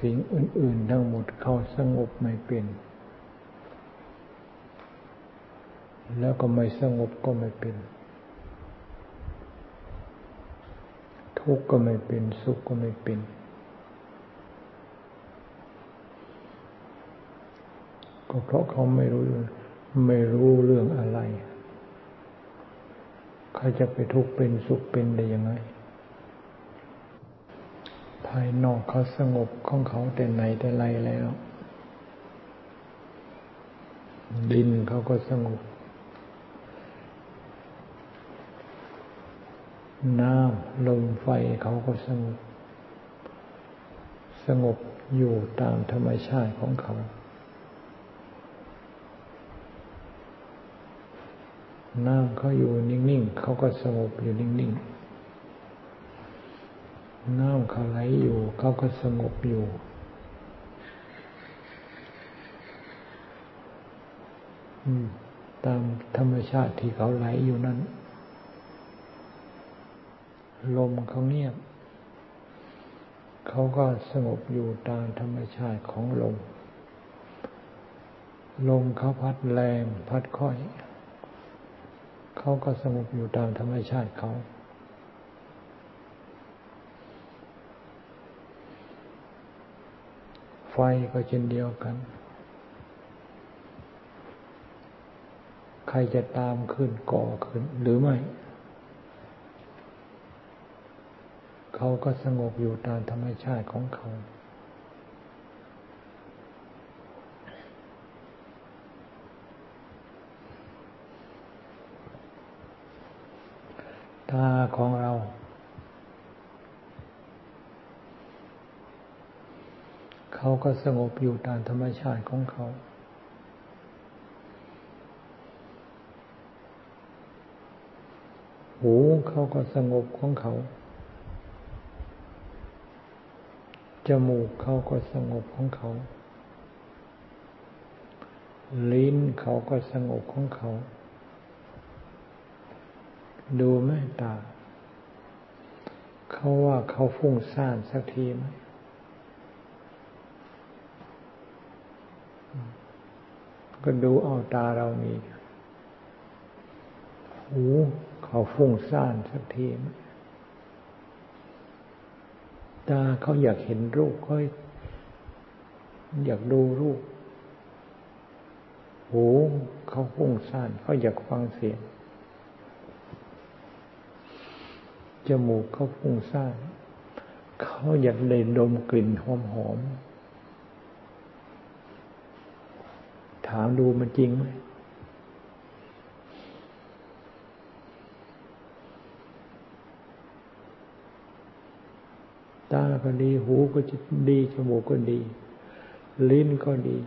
สิ่งอื่น ๆ ทั้งหมดเขาสงบไม่เป็น แล้วก็ไม่สงบก็ไม่เป็น ทุกข์ก็ไม่เป็นสุขก็ไม่เป็น ก็เพราะเขาไม่รู้ไม่รู้เรื่องอะไรเขาจะไปทุกข์เป็นสุขเป็นได้ยังไง ภายนอกเขาสงบของเขาแต่ไหนแต่ไรแล้ว ดินเขาก็สงบ น้ำลมไฟเขาก็สงบ สงบอยู่ตามธรรมชาติของเขาน้ำเขาอยู่นิ่ง ๆ เขาก็สงบอยู่นิ่ง ๆ น้ำเขาไหลอยู่เขาก็สงบอยู่ ตามธรรมชาติที่เขาไหลอยู่นั้น ลมเขาเงียบ เขาก็สงบอยู่ตามธรรมชาติของลม ลมเขาพัดแรงพัดค่อย เขาก็สงบอยู่ตามธรรมชาติเขา ไฟก็เช่นเดียวกัน ใครจะตามขึ้นก่อขึ้นหรือไม่ เขาก็สงบอยู่ตามธรรมชาติของเขาตาของเรา เขาก็สงบอยู่ตามธรรมชาติของเขา หูเขาก็สงบของเขา จมูกเขาก็สงบของเขา ลิ้นเขาก็สงบของเขา ดูไหมตา เขาว่าเขาฟุ้งซ่านสักทีไหม ก็ดูเอาตาเรามี หูเขาฟุ้งซ่านสักทีตาเขาอยากเห็นรูปเขาอยากดูรูป หูเขาฟุ้งซ่านเขาอยากฟังเสียง จมูกเขาฟุ้งซ่านเขาอยากได้ดมกลิ่นหอมหอม ถามดูมันจริงไหมตาก็ดี หูก็จะดี จมูกก็ดี ลิ้นก็ดี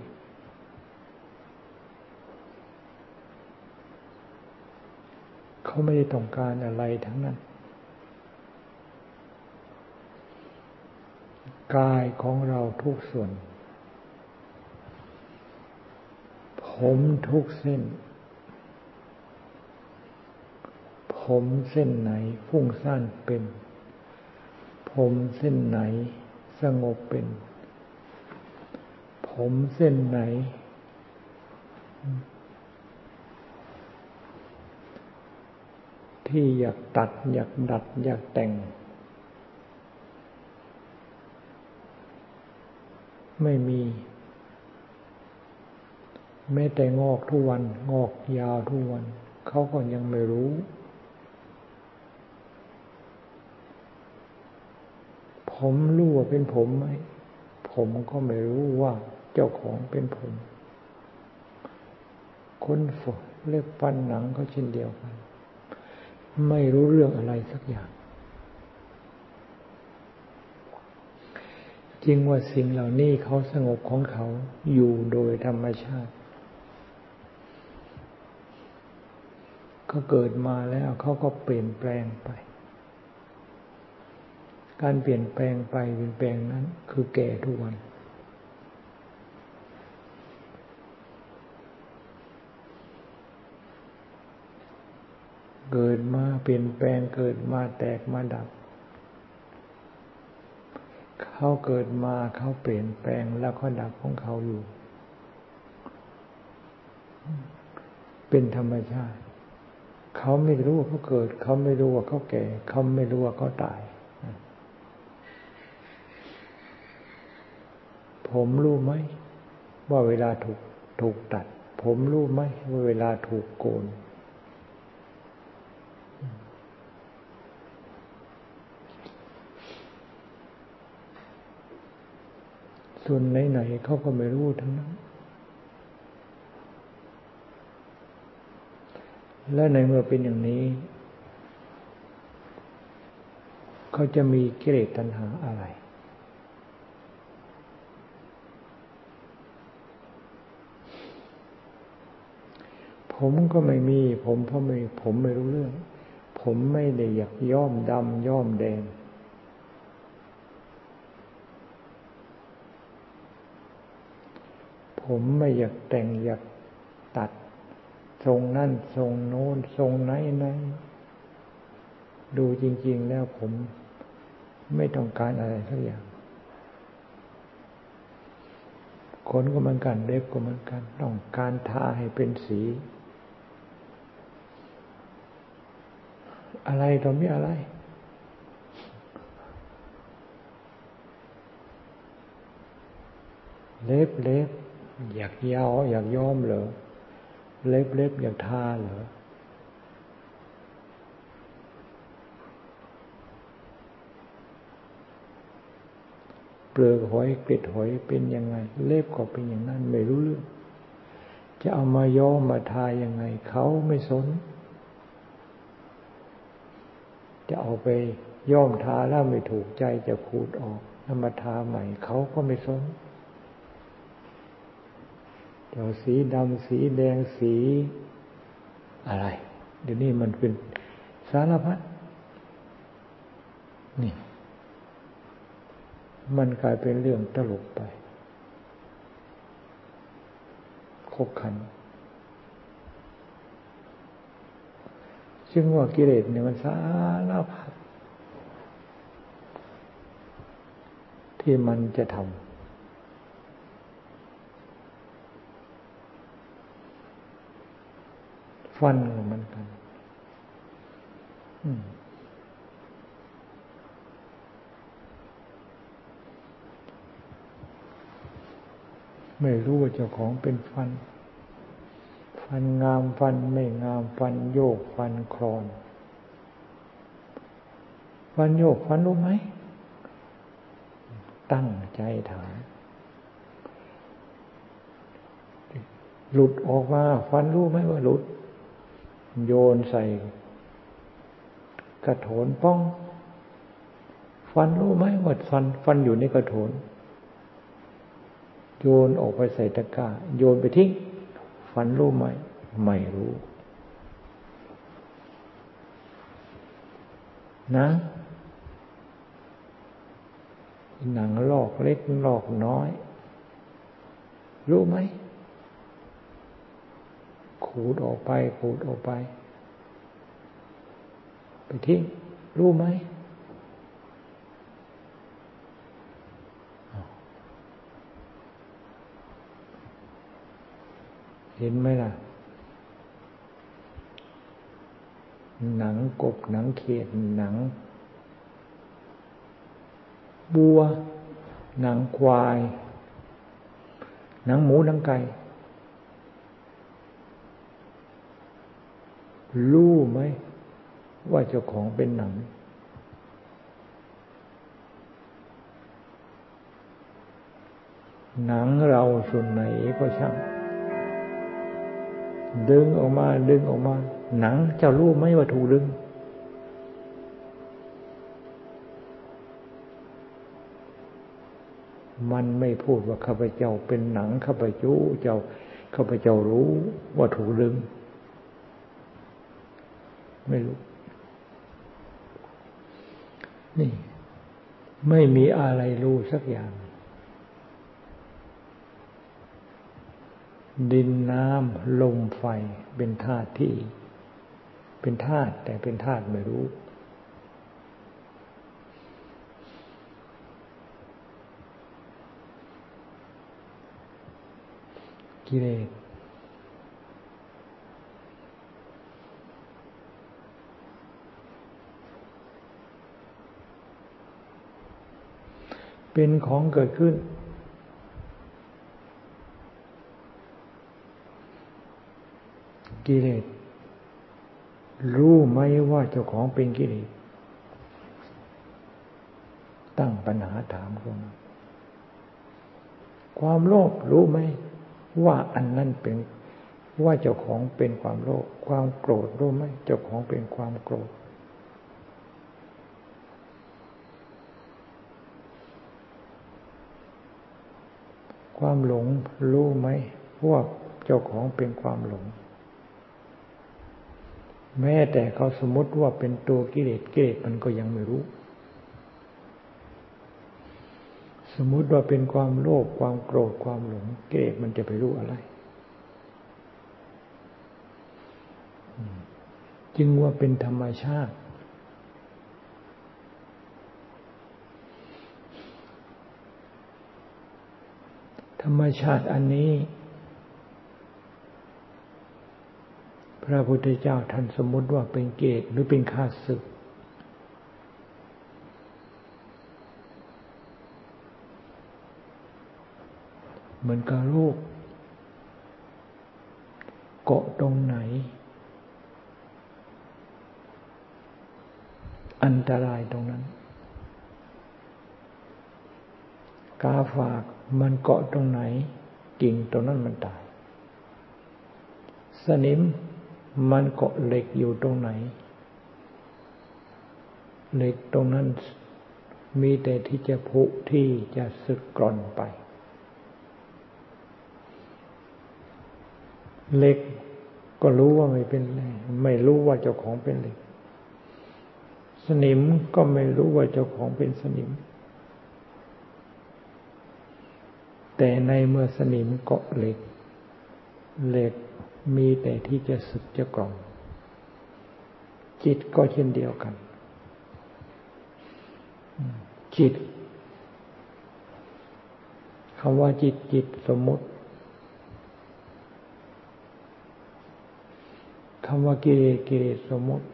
เขาไม่ได้ต้องการอะไรทั้งนั้น กายของเราทุกส่วน ผมทุกเส้น ผมเส้นไหนฟุ้งซ่านเป็น ผมเส้นไหนสงบเป็น ผมเส้นไหน ที่อยากตัด อยากดัด อยากแต่ง ไม่มี แม้แต่งอกทุกวัน งอกยาวทุกวัน เขาก็ยังไม่รู้ ผมรู้ว่าเป็นผมไหม ผมก็ไม่รู้ว่าเจ้าของเป็นผม คนฝนเล็บฟันหนังก็เช่นเดียวกัน ไม่รู้เรื่องอะไรสักอย่างจริงว่าสิ่งเหล่านี้เขาสงบของเขาอยู่โดยธรรมชาติ เขาเกิดมาแล้วเขาก็เปลี่ยนแปลงไป การเปลี่ยนแปลงไปเปลี่ยนแปลงนั้น คือแก่ทุกวัน เกิดมาเปลี่ยนแปลงเกิดมาแตกมาดับ เขาเกิดมาเขาเปลี่ยนแปลงแล้วเขาดับของเขาอยู่ เป็นธรรมชาติ เขาไม่รู้ว่าเขาเกิด เขาไม่รู้ว่าเขาแก่ เขาไม่รู้ว่าเขาตาย ผมรู้ไหมว่าเวลาถูกถูกตัด ผมรู้ไหมว่าเวลาถูกโกน ส่วนไหนๆเขาก็ไม่รู้ทั้งนั้น และในเมื่อเป็นอย่างนี้ เขาจะมีกิเลสตัณหาอะไร ผมก็ไม่มี ผมเพราะไม่ผมไม่รู้เรื่อง ผมไม่ได้อยากย่อมดำย่อมแดงผมไม่อยากแต่งอยากตัด ทรงนั่นทรงโน้นทรงไหนไหนดูจริง ๆ แล้วผมไม่ต้องการอะไรสักอย่างขนก็เหมือนกันเล็บก็เหมือนกัน ต้องการทาให้เป็นสี อะไรตรงนี้อะไร เล็บเล็บอยากยาวอยากย้อมเหรอ เล็บเล็บอย่ากทาเหรอเปลือกหอยเกล็ดหอยเป็นยังไง เล็บก็เป็นอย่างนั้นไม่รู้เรื่อง จะเอามาย้อมมาทายังไง เขาไม่สน จะเอาไปย้อมทาแล้วไม่ถูกใจจะขูดออกแล้วมาทาใหม่เขาก็ไม่สน จะสีดำสีแดงสีอะไร เดี๋ยวนี้มันเป็นสารพัดนี่ มันกลายเป็นเรื่องตลกไปคบขันซึ่งว่ากิเลสเนี่ยมันสารพัดที่มันจะทำ ฟันเหมือนกันไม่รู้ว่าเจ้าของเป็นฟัน ฟันงามฟันไม่งามฟันโยกฟันคลอน ฟันโยกฟันรู้ไหม ตั้งใจถามหลุดออกมา ฟันรู้ไหมว่าหลุด โยนใส่ กระโถนป้อง ฟันรู้ไหมว่าฟัน ฟันอยู่ในกระโถน โยนออกไปใส่ตะกร้า โยนไปทิ้ง ฟันรู้ไหม ไม่รู้ นะหนังลอกเล็กลอกน้อย รู้ไหม ขูดออกไป ขูดออกไป ไปทิ้ง รู้ไหมเห็นไหมล่ะ หนังกบหนังเขียดหนัง บัว หนังควาย หนังหมูหนังไก่ รู้ไหม ว่าเจ้าของเป็นหนัง หนังเราส่วนไหนก็ช่างดึงออกมาดึงออกมา หนังเจ้ารู้ไหมว่าถูกดึง มันไม่พูดว่าข้าพเจ้าเป็นหนังข้าพเจ้าเจ้าข้าพเจ้ารู้ว่าถูกดึง ไม่รู้ นี่ ไม่มีอะไรรู้สักอย่าง ดินน้ำลมไฟเป็นธาตุที่ เป็นธาตุแต่เป็นธาตุไม่รู้กิเลส เป็นของเกิดขึ้น กิเลสรู้ไหมว่าเจ้าของเป็นกิเลสตั้งปัญหาถามกันความโลภรู้ไหมว่าอันนั้นเป็นว่าเจ้าของเป็นความโลภความโกรธรู้ไหมเจ้าของเป็นความโกรธ ความหลงรู้ไหมว่าเจ้าของเป็นความหลง แม้แต่เขาสมมติว่าเป็นตัวกิเลสกิเลสมันก็ยังไม่รู้ สมมติว่าเป็นความโลภความโกรธความหลงกิเลสมันจะไปรู้อะไร จึงว่าเป็นธรรมชาติ ธรรมชาติอันนี้ พระพุทธเจ้าท่านสมมติว่าเป็นเกตหรือเป็นข้าศึก เหมือนกับลูกเกาะตรงไหน อันตรายตรงนั้น กาฝาก มันเกาะตรงไหน กิ่งตรงนั้นมันตาย สนิมมันเกาะเหล็กอยู่ตรงไหน เหล็กตรงนั้นมีแต่ที่จะผุที่จะสึกกร่อนไป เหล็กก็รู้ว่าไม่เป็นเหล็กไม่รู้ว่าเจ้าของเป็นเหล็ก สนิมก็ไม่รู้ว่าเจ้าของเป็นสนิม แต่ในเมื่อสนิมเกาะเหล็ก เหล็กมีแต่ที่จะสึกจะกล่อง จิตก็เช่นเดียวกัน จิตคำว่าจิตจิตสมมติคำว่ากิเลสกิเลสสมมติ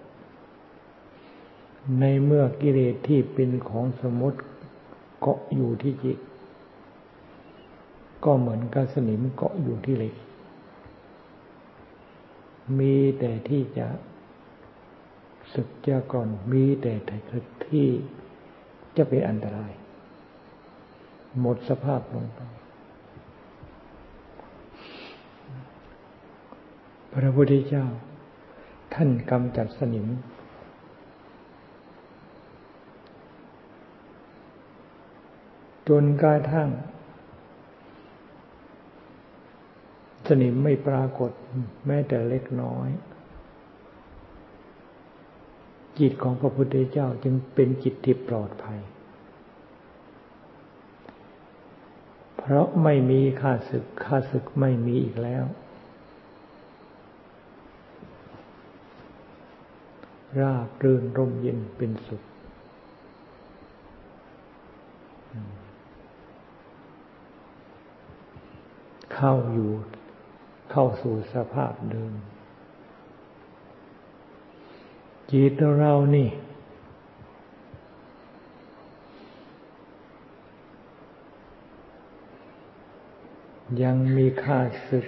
ในเมื่อกิเลสที่เป็นของสมมติเกาะอยู่ที่จิต ก็เหมือนกับสนิมเกาะอยู่ที่เหล็ก มีแต่ที่จะสึกจะก่อนมีแต่ที่จะเป็นอันตราย หมดสภาพลงไปพระพุทธเจ้า ท่านกำจัดสนิม จนกระทั่ง สนิมไม่ปรากฏแม้แต่เล็กน้อย จิตของพระพุทธเจ้าจึงเป็นจิตที่ปลอดภัย เพราะไม่มีข้าศึกข้าศึกไม่มีอีกแล้ว ราบรื่นร่มเย็นเป็นสุขเข้าอยู่ เข้าสู่สภาพเดิม จิตเรานี่ ยังมีค่าศึก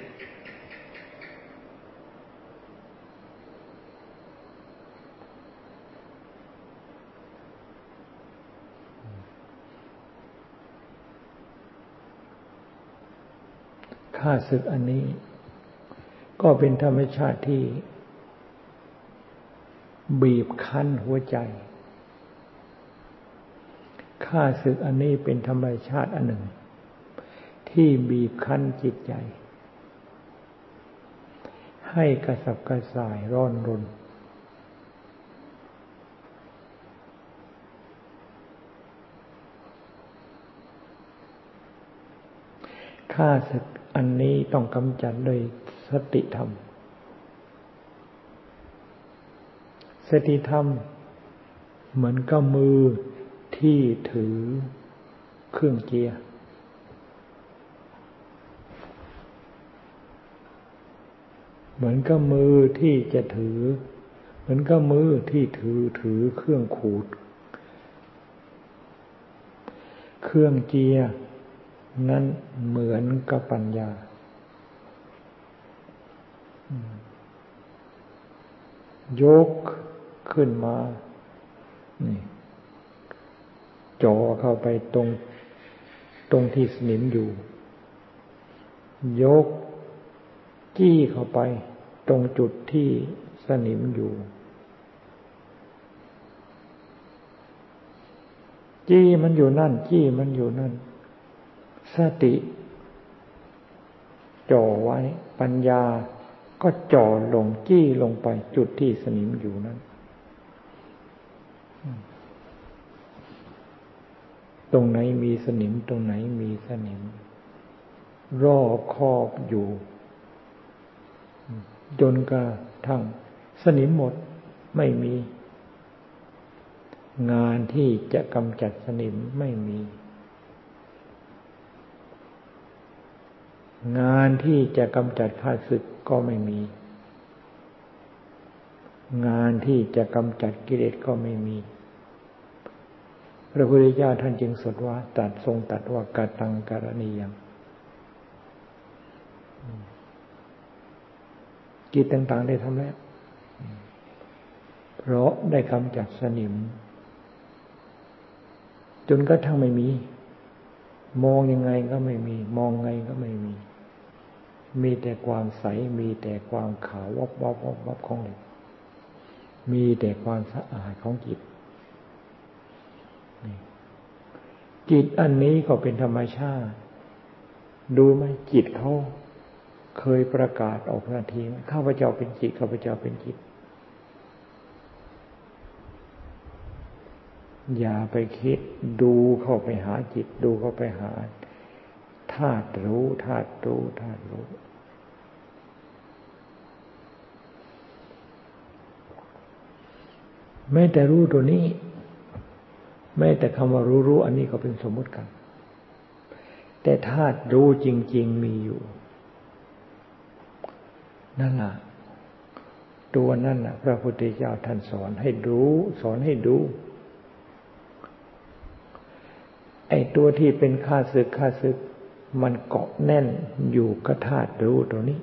ค่าศึกอันนี้ ก็เป็นธรรมชาติที่บีบคั้นหัวใจข้าศึกอันนี้เป็นธรรมชาติอันหนึ่ง ที่บีบคั้นจิตใจ ให้กระสับกระส่ายร้อนรน ข้าศึกอันนี้ต้องกำจัดโดย สติธรรม สติธรรม เหมือนกับมือที่ถือเครื่องเจียเหมือนกับมือที่จะถือ เหมือนกับมือที่ถือถือเครื่องขูด เครื่องเจียนั้นเหมือนกับปัญญา ยกขึ้นมา นี่จ่อเข้าไปตรง ตรงที่สนิมอยู่ ยก จี้เข้าไป ตรงจุดที่สนิมอยู่ จี้มันอยู่นั่น จี้มันอยู่นั่น สติจ่อไว้ ปัญญา ก็จ่อลงจี้ลงไปจุดที่สนิมอยู่นั้น ตรงไหนมีสนิมตรงไหนมีสนิม รอบครอบอยู่ จนกระทั่งสนิมหมดไม่มี งานที่จะกำจัดสนิมไม่มี งานที่จะกำจัดข้าศึกก็ไม่มี งานที่จะกำจัดกิเลสก็ไม่มี พระพุทธเจ้าท่านจึงสดว่าตัดทรงตัดว่ากาตังการณียังกิจต่างๆได้ทำแล้ว เพราะได้คำจัดสนิม จนกระทั่งไม่มี มองยังไงก็ไม่มี มองไงก็ไม่มี มีแต่ความใส มีแต่ความขาววับวับวับวับของเหล็ก มีแต่ความสะอาดของจิต จิตอันนี้ก็เป็นธรรมชาติ ดูไหมจิตเขาเคยประกาศออกนาทีข้าพเจ้าเป็นจิตข้าพเจ้าเป็นจิต อย่าไปคิดดูเข้าไปหาจิต ดูเข้าไปหา ธาตุรู้ธาตุรู้ธาตุรู้ ไม่แต่รู้ตัวนี้แม้แต่คำว่ารู้รู้ อันนี้ก็เป็นสมมติกัน แต่ธาตุรู้จริง ๆ มีอยู่ นั่นแหละตัวนั่นนะพระพุทธเจ้าท่านสอนให้รู้ สอนให้ดูไอ้ตัวที่เป็นข้าศึกข้าศึก มันเกาะแน่นอยู่กับธาตุรู้ตัวนี้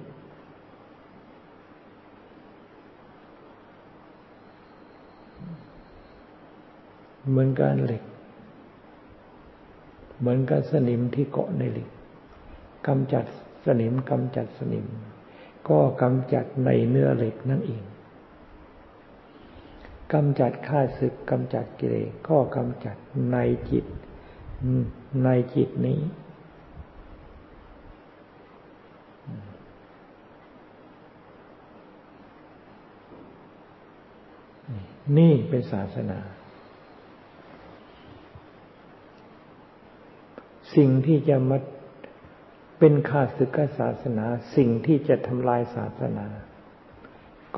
เหมือนกันเหล็ก เหมือนกับสนิมที่เกาะในเหล็กกำจัดสนิมกำจัดสนิม ก็กำจัดในเนื้อเหล็กนั่นเองกำจัดข้าศึกกำจัดกิเลสก็กำจัดในจิต ในจิตนี้ นี่เป็นศาสนา สิ่งที่จะมาเป็นข้าศึกศาสนา สิ่งที่จะทำลายศาสนา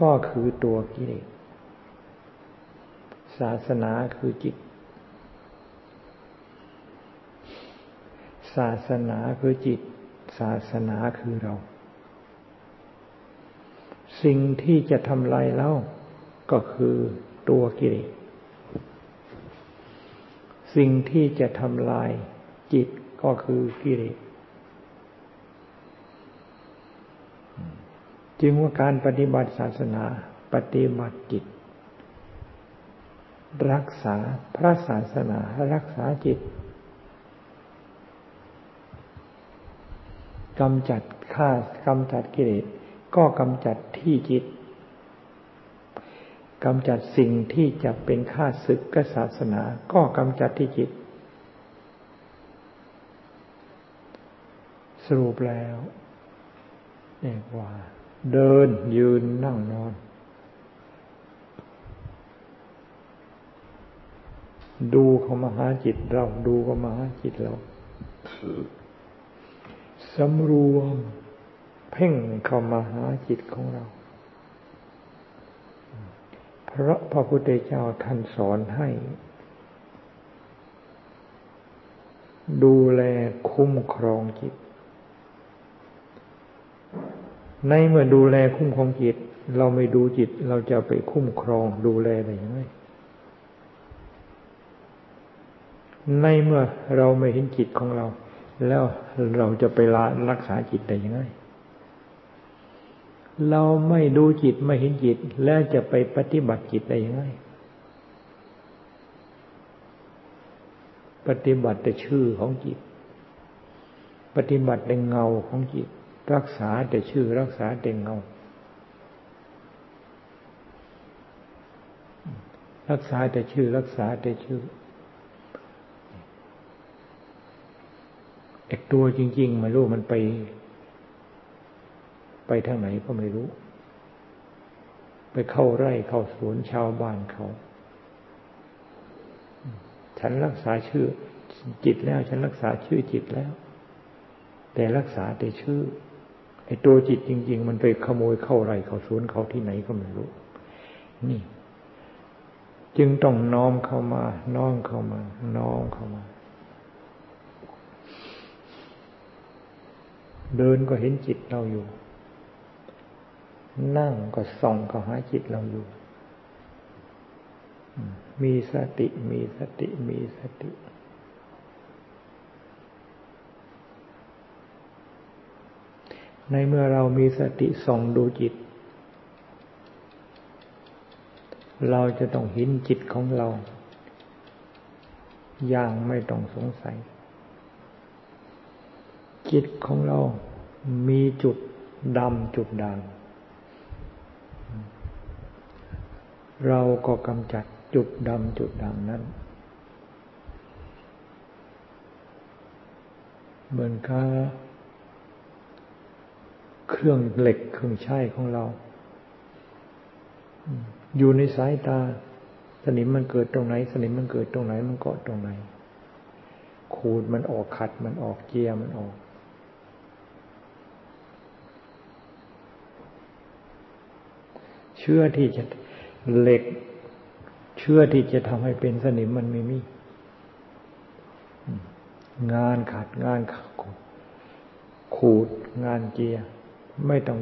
ก็คือตัวกิเลสศาสนาคือจิต ศาสนาคือจิต ศาสนาคือเรา สิ่งที่จะทำลายเราก็คือ ตัวกิเลสสิ่งที่จะทำลายจิตก็คือกิเลสจึงว่าการปฏิบัติศาสนาปฏิบัติจิต รักษาพระศาสนารักษาจิตกำจัดข้ากำจัดกิเลสก็กำจัดที่จิต กำจัดสิ่งที่จะเป็นข้าศึกกศาสนา ก็กำจัดที่จิต สรุปแล้วเรียกว่า เดินยืนนั่งนอน ดูเขามาหาจิตเราดูเขามาหาจิตเราสำรวม เพ่งเข้ามาหาจิตของเรา เพราะพระพุทธเจ้าท่านสอนให้ ดูแลคุ้มครองจิต ในเมื่อดูแลคุ้มครองจิต เราไม่ดูจิต เราจะไปคุ้มครองดูแลได้ยังไงในเมื่อเราไม่เห็นจิตของเรา แล้วเราจะไปละรักษาจิตได้ยังไง เราไม่ดูจิตไม่เห็นจิต แล้วจะไปปฏิบัติจิตได้ยังไง ปฏิบัติแต่ชื่อของจิต ปฏิบัติแต่เงาของจิต รักษาแต่ชื่อรักษาแต่เงา รักษาแต่ชื่อรักษาแต่ชื่อไอ้ตัวจริง ๆ ไม่รู้มันไป ไปทางไหนก็ไม่รู้ ไปเข้าไร่เข้าสวนชาวบ้านเขา ฉันรักษาชื่อจิตแล้ว ฉันรักษาชื่อจิตแล้ว แต่รักษาแต่ชื่อไอ้ตัวจิตจริง ๆ มันไปขโมยเข้าไร่เข้าสวนเขาที่ไหนก็ไม่รู้ นี่ จึงต้องน้อมเข้ามา น้อมเข้ามา น้อมเข้ามาเดินก็เห็นจิตเราอยู่ นั่งก็ส่องเข้าหาจิตเราอยู่ มีสติ มีสติ มีสติ ในเมื่อเรามีสติส่องดูจิต เราจะต้องเห็นจิตของเรา อย่างไม่ต้องสงสัย จิตของเรามีจุดดำจุดด่าง เราก็กำจัดจุดดำจุดด่างนั้น เหมือนกับเครื่องเหล็กเครื่องใช้ของเรา อยู่ในสายตา สนิมมันเกิดตรงไหน สนิมมันเกิดตรงไหน มันเกาะตรงไหน ขูดมันออกขัดมันออกเจียมันออกเชื่อที่จะ เหล็กเชื่อที่จะทำให้เป็นสนิมมันไม่มี งานขัดงานขูดงานเจีย ไม่ต้อง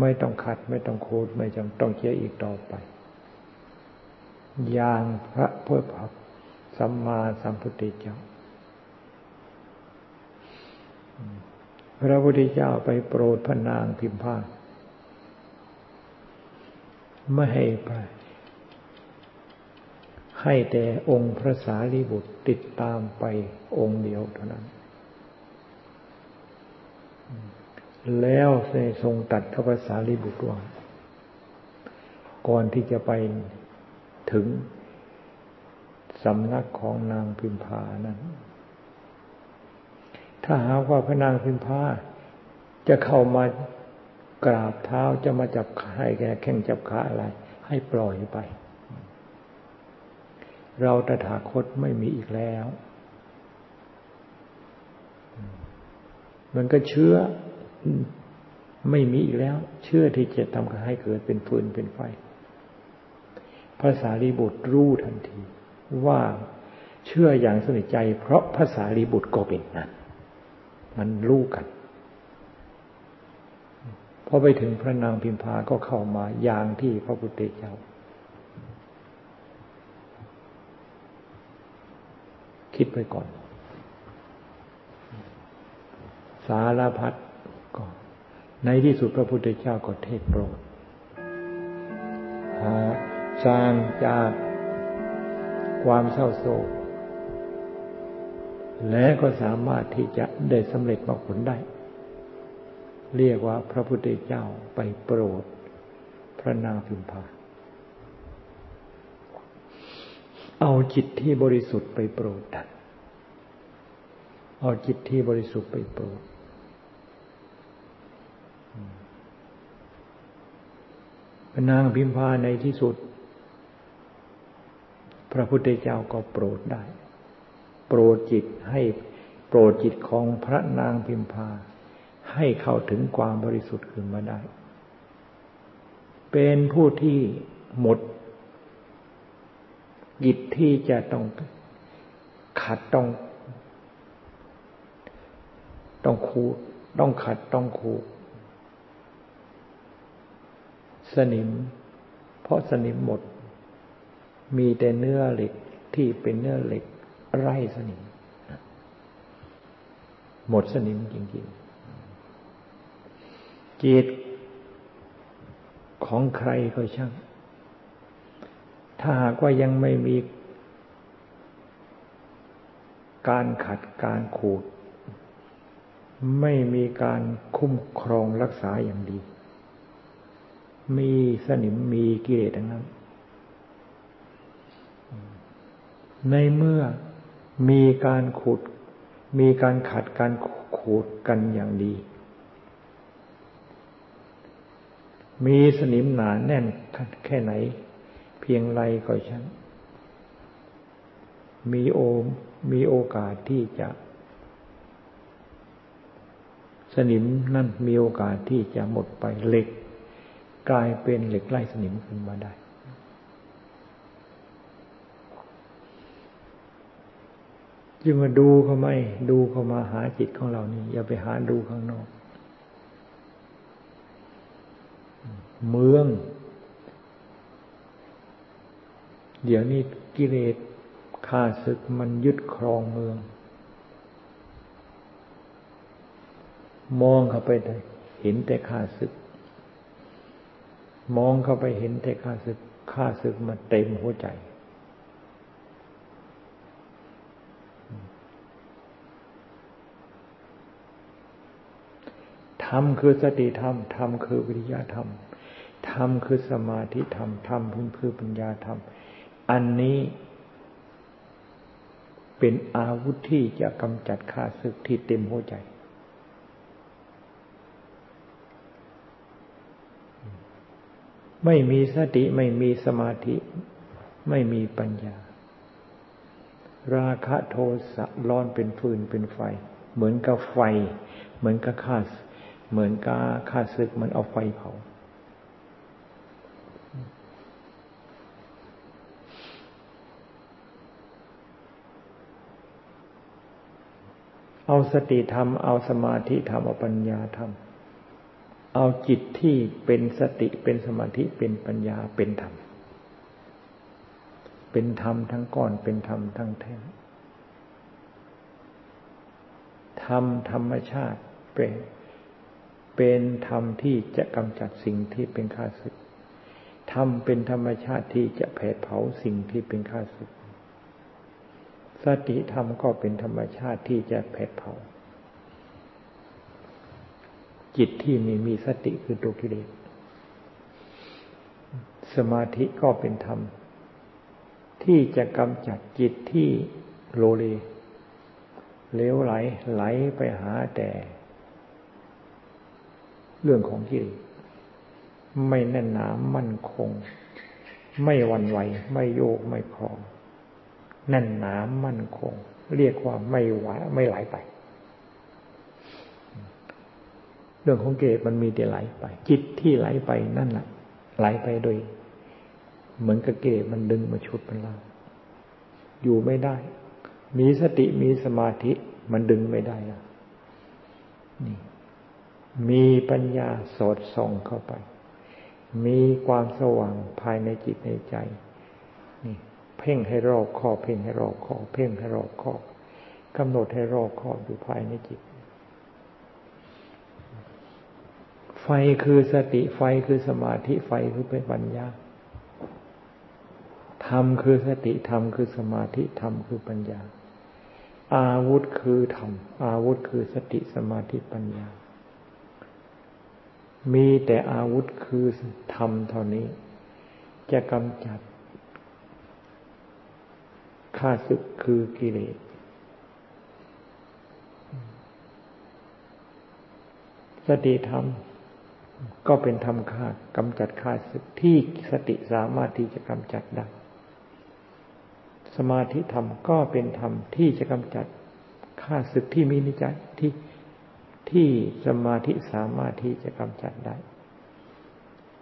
ไม่ต้องขัด ไม่ต้องขูดไม่จำต้องเจียอีกต่อไป อย่างพระพุทธสัมมาสัมพุทธเจ้าพระพุทธเจ้าไปโปรดพระนางพิมพา ไม่ให้ไป ให้แต่องค์พระสารีบุตรติดตามไปองค์เดียวเท่านั้น แล้วในทรงตัดพระภาษารีบุตรว่าก่อนที่จะไปถึงสำนักของนางพิมพานั้น ถ้าหากว่าพระนางพิมพาจะเข้ามา กราบเท้าจะมาจับขาให้แกแข่งจับขาอะไร ให้ปล่อยไป เราตถาคตไม่มีอีกแล้ว มันก็เชื่อไม่มีอีกแล้ว เชื่อที่จะทำให้เกิดเป็นฟืนเป็นไฟภาษารีบุตรรู้ทันที ว่าเชื่ออย่างสนิทใจ เพราะภาษารีบุตรก็เป็นนั้น มันรู้กัน พอไปถึงพระนางพิมพาก็เข้ามาอย่างที่พระพุทธเจ้า คิดไปก่อน สารพัดก็ในที่สุดพระพุทธเจ้าก็เทศโปรดหาสร้างจากความเศร้าโศกและก็สามารถที่จะได้สำเร็จมรรคผลได้ เรียกว่าพระพุทธเจ้าไปโปรด พระนางพิมพา เอาจิตที่บริสุทธิ์ไปโปรดเอาจิตที่บริสุทธิ์ไปโปรด พระนางพิมพาในที่สุด พระพุทธเจ้าก็โปรดได้ โปรดจิตให้โปรดจิตของพระนางพิมพา ให้เข้าถึงความบริสุทธิ์ขึ้นมาได้ เป็นผู้ที่หมดกิจที่จะต้องขัดต้อง ต้องคูต้องขัดต้องคูสนิม เพราะสนิมหมด มีแต่เนื้อเหล็กที่เป็นเนื้อเหล็กไร้สนิม หมดสนิมจริง ๆ จิตของใครก็ช่าง ถ้าหากว่ายังไม่มีการขัดการขูด ไม่มีการคุ้มครองรักษาอย่างดี มีสนิมมีกิเลสทั้งนั้น ในเมื่อมีการขูด มีการขัดการขูดกันอย่างดี มีสนิมหนาแน่นแค่ไหน เพียงไรก็ช่างมีโอมมีโอกาสที่จะ สนิมนั่นมีโอกาสที่จะหมดไปเหล็ก กลายเป็นเหล็กไล่สนิมขึ้นมาได้จึงมาดูเขาไม่ดูเขามาหาจิตของเรานี่อย่าไปหาดูข้างนอก เมือง เดี๋ยวนี้กิเลสข้าศึกมันยึดครองเมือง มองเข้าไปได้เห็นแต่ข้าศึก มองเข้าไปเห็นแต่ข้าศึกข้าศึกมันเต็มหัวใจ ธรรมคือสติธรรม ธรรมคือวิริยะธรรม ธรรมคือสมาธิธรรมธรรมคือปัญญาธรรม อันนี้เป็นอาวุธที่จะกำจัดข้าศึกที่เต็มหัวใจ ไม่มีสติไม่มีสมาธิ ไม่มีปัญญา ราคะโทสะร้อนเป็นฟืนเป็นไฟ เหมือนกับไฟ เหมือนกับข้าเหมือนกับข้าศึกมันเอาไฟเผา เอาสติธรรม เอาสมาธิธรรม เอาปัญญาธรรม เอาจิตที่เป็นสติเป็นสมาธิเป็นปัญญาเป็นธรรม เป็นธรรมทั้งก้อนเป็นธรรมทั้งแท่งธรรมธรรมชาติเป็นเป็นธรรมที่จะกำจัดสิ่งที่เป็นข้าศึกธรรมเป็นธรรมชาติที่จะแผดเผาสิ่งที่เป็นข้าศึก สติธรรมก็เป็นธรรมชาติที่จะแผดเผา จิตที่มีมีสติคือตัวกิเลสสมาธิก็เป็นธรรม ที่จะกำจัดจิตที่โลเลเลวไหลไหลไปหาแต่ เรื่องของกิเลสไม่แน่นหนามั่นคง ไม่วันไหว ไม่โยกไม่คลอง แน่นหนามั่นคง เรียกว่าไม่ไหวไม่ไหลไป เรื่องของเกศมันมีแต่ไหลไป จิตที่ไหลไปนั่นแหละไหลไปโดย เหมือนกับเกศมันดึงมาชุดมันเราอยู่ไม่ได้ มีสติมีสมาธิมันดึงไม่ได้ละนี่มีปัญญาสอดส่องเข้าไป มีความสว่างภายในจิตในใจ นี่ เพ่งให้รอบคอบเพ่งให้รอบคอบเพ่งให้รอบคอบกำหนดให้รอบคอบอยู่ภายในจิต ไฟคือสติไฟคือสมาธิไฟคือเป็นปัญญาธรรมคือสติธรรมคือสมาธิธรรมคือปัญญา อาวุธคือธรรมอาวุธคือสติสมาธิปัญญา มีแต่อาวุธคือธรรมเท่านี้ จะกำจัด ข้าศึกคือกิเลสสติธรรม ก็เป็นธรรมฆ่ากำจัดข้าศึกที่สติสามารถที่จะกำจัดได้ สมาธิธรรมก็เป็นธรรมที่จะกำจัดข้าศึกที่มีนิจที่ที่สมาธิสามารถที่จะกำจัดได้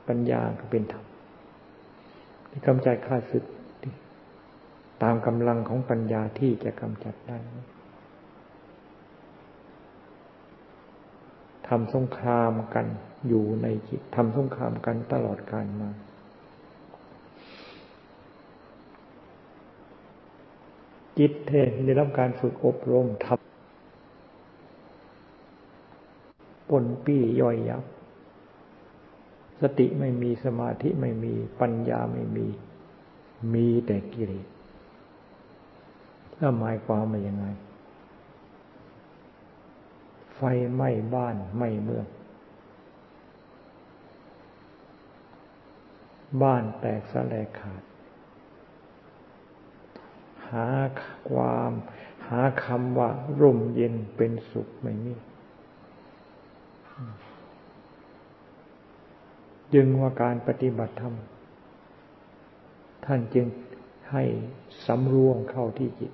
ปัญญาก็เป็นธรรมที่กำจัดข้าศึก ตามกำลังของปัญญาที่จะกำจัดได้ทำสงครามกันอยู่ในจิตทำสงครามกันตลอดกาลมา จิตเทได้รับการฝึกอบรมทำปนปี้ย่อยยับ สติไม่มีสมาธิไม่มีปัญญาไม่มี มีแต่กิเลส แล้วหมายความว่ายังไง ไฟไหม้บ้านไหม้เมือง บ้านแตกสลายขาด หาความหาคำว่าร่มเย็นเป็นสุขไม่มีจึงว่าการปฏิบัติธรรม ท่านจึงให้สำรวมเข้าที่จิต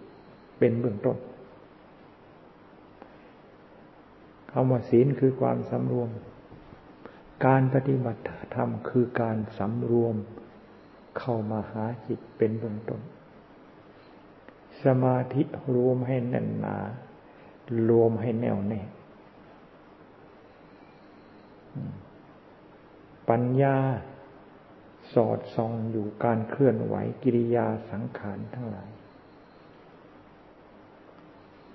เป็นเบื้องต้นคำว่าศีลคือความสำรวม การปฏิบัติธรรมคือการสำรวม เข้ามาหาจิตเป็นเบื้องต้น สมาธิรวมให้แน่นหนา รวมให้แน่วแน่ ปัญญาสอดส่องอยู่การเคลื่อนไหวกิริยาสังขารทั้งหลาย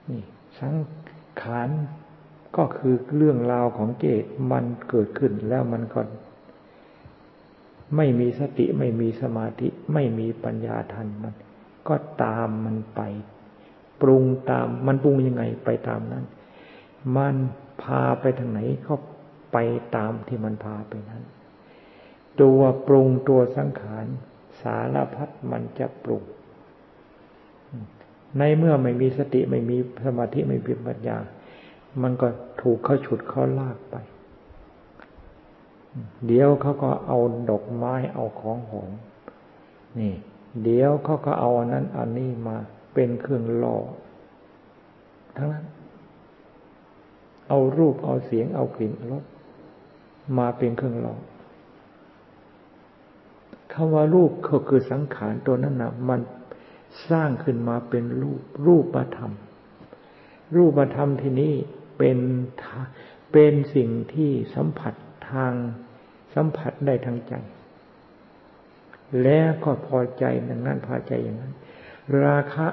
นี่สังขารก็คือเรื่องราวของเจตมันเกิดขึ้นแล้วมันก็ไม่มีสติไม่มีสมาธิไม่มีปัญญาทันมัน ก็ตามมันไป ปรุงตามมันปรุงยังไงไปตามนั้น มันพาไปทางไหนก็ไปตามที่มันพาไปนั้น ตัวปรุงตัวสังขาร สารพัดมันจะปรุง ในเมื่อไม่มีสติไม่มีสมาธิไม่มีปัญญา มันก็ถูกเขาฉุดเขาลากไป เดี๋ยวเขาก็เอาดอกไม้เอาของหอมนี่ เดี๋ยวเขาก็เอาอันนั้นอันนี้มาเป็นเครื่องล่อทั้งนั้น เอารูปเอาเสียงเอากลิ่นรสมาเป็นเครื่องล่อคำว่ารูปก็คือสังขารตัวนั้นนะมัน สร้างขึ้นมาเป็นรูปรูปธรรม รูปธรรมที่นี้เป็นเป็นสิ่งที่สัมผัสทางสัมผัสได้ทางใจ แล้วก็พอใจอย่างนั้นพอใจอย่างนั้น ราคะ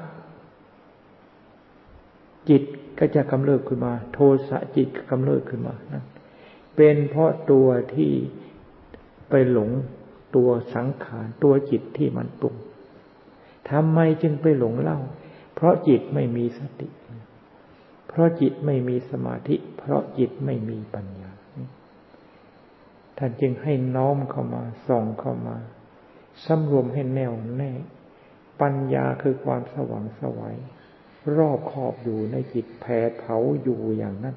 จิตก็จะกำเริบขึ้นมา โทสะจิตกำเริบขึ้นมานะเป็นเพราะตัวที่ไปหลงตัวสังขารตัวจิตที่มันปรุง ทำไมจึงไปหลงเล่า เพราะจิตไม่มีสติ เพราะจิตไม่มีสมาธิ เพราะจิตไม่มีปัญญา ท่านจึงให้น้อมเข้ามา ส่องเข้ามาสำรวมให้แน่วแน่ ปัญญาคือความสว่างสวัย รอบขอบอยู่ในจิตแผดเผาอยู่อย่างนั้น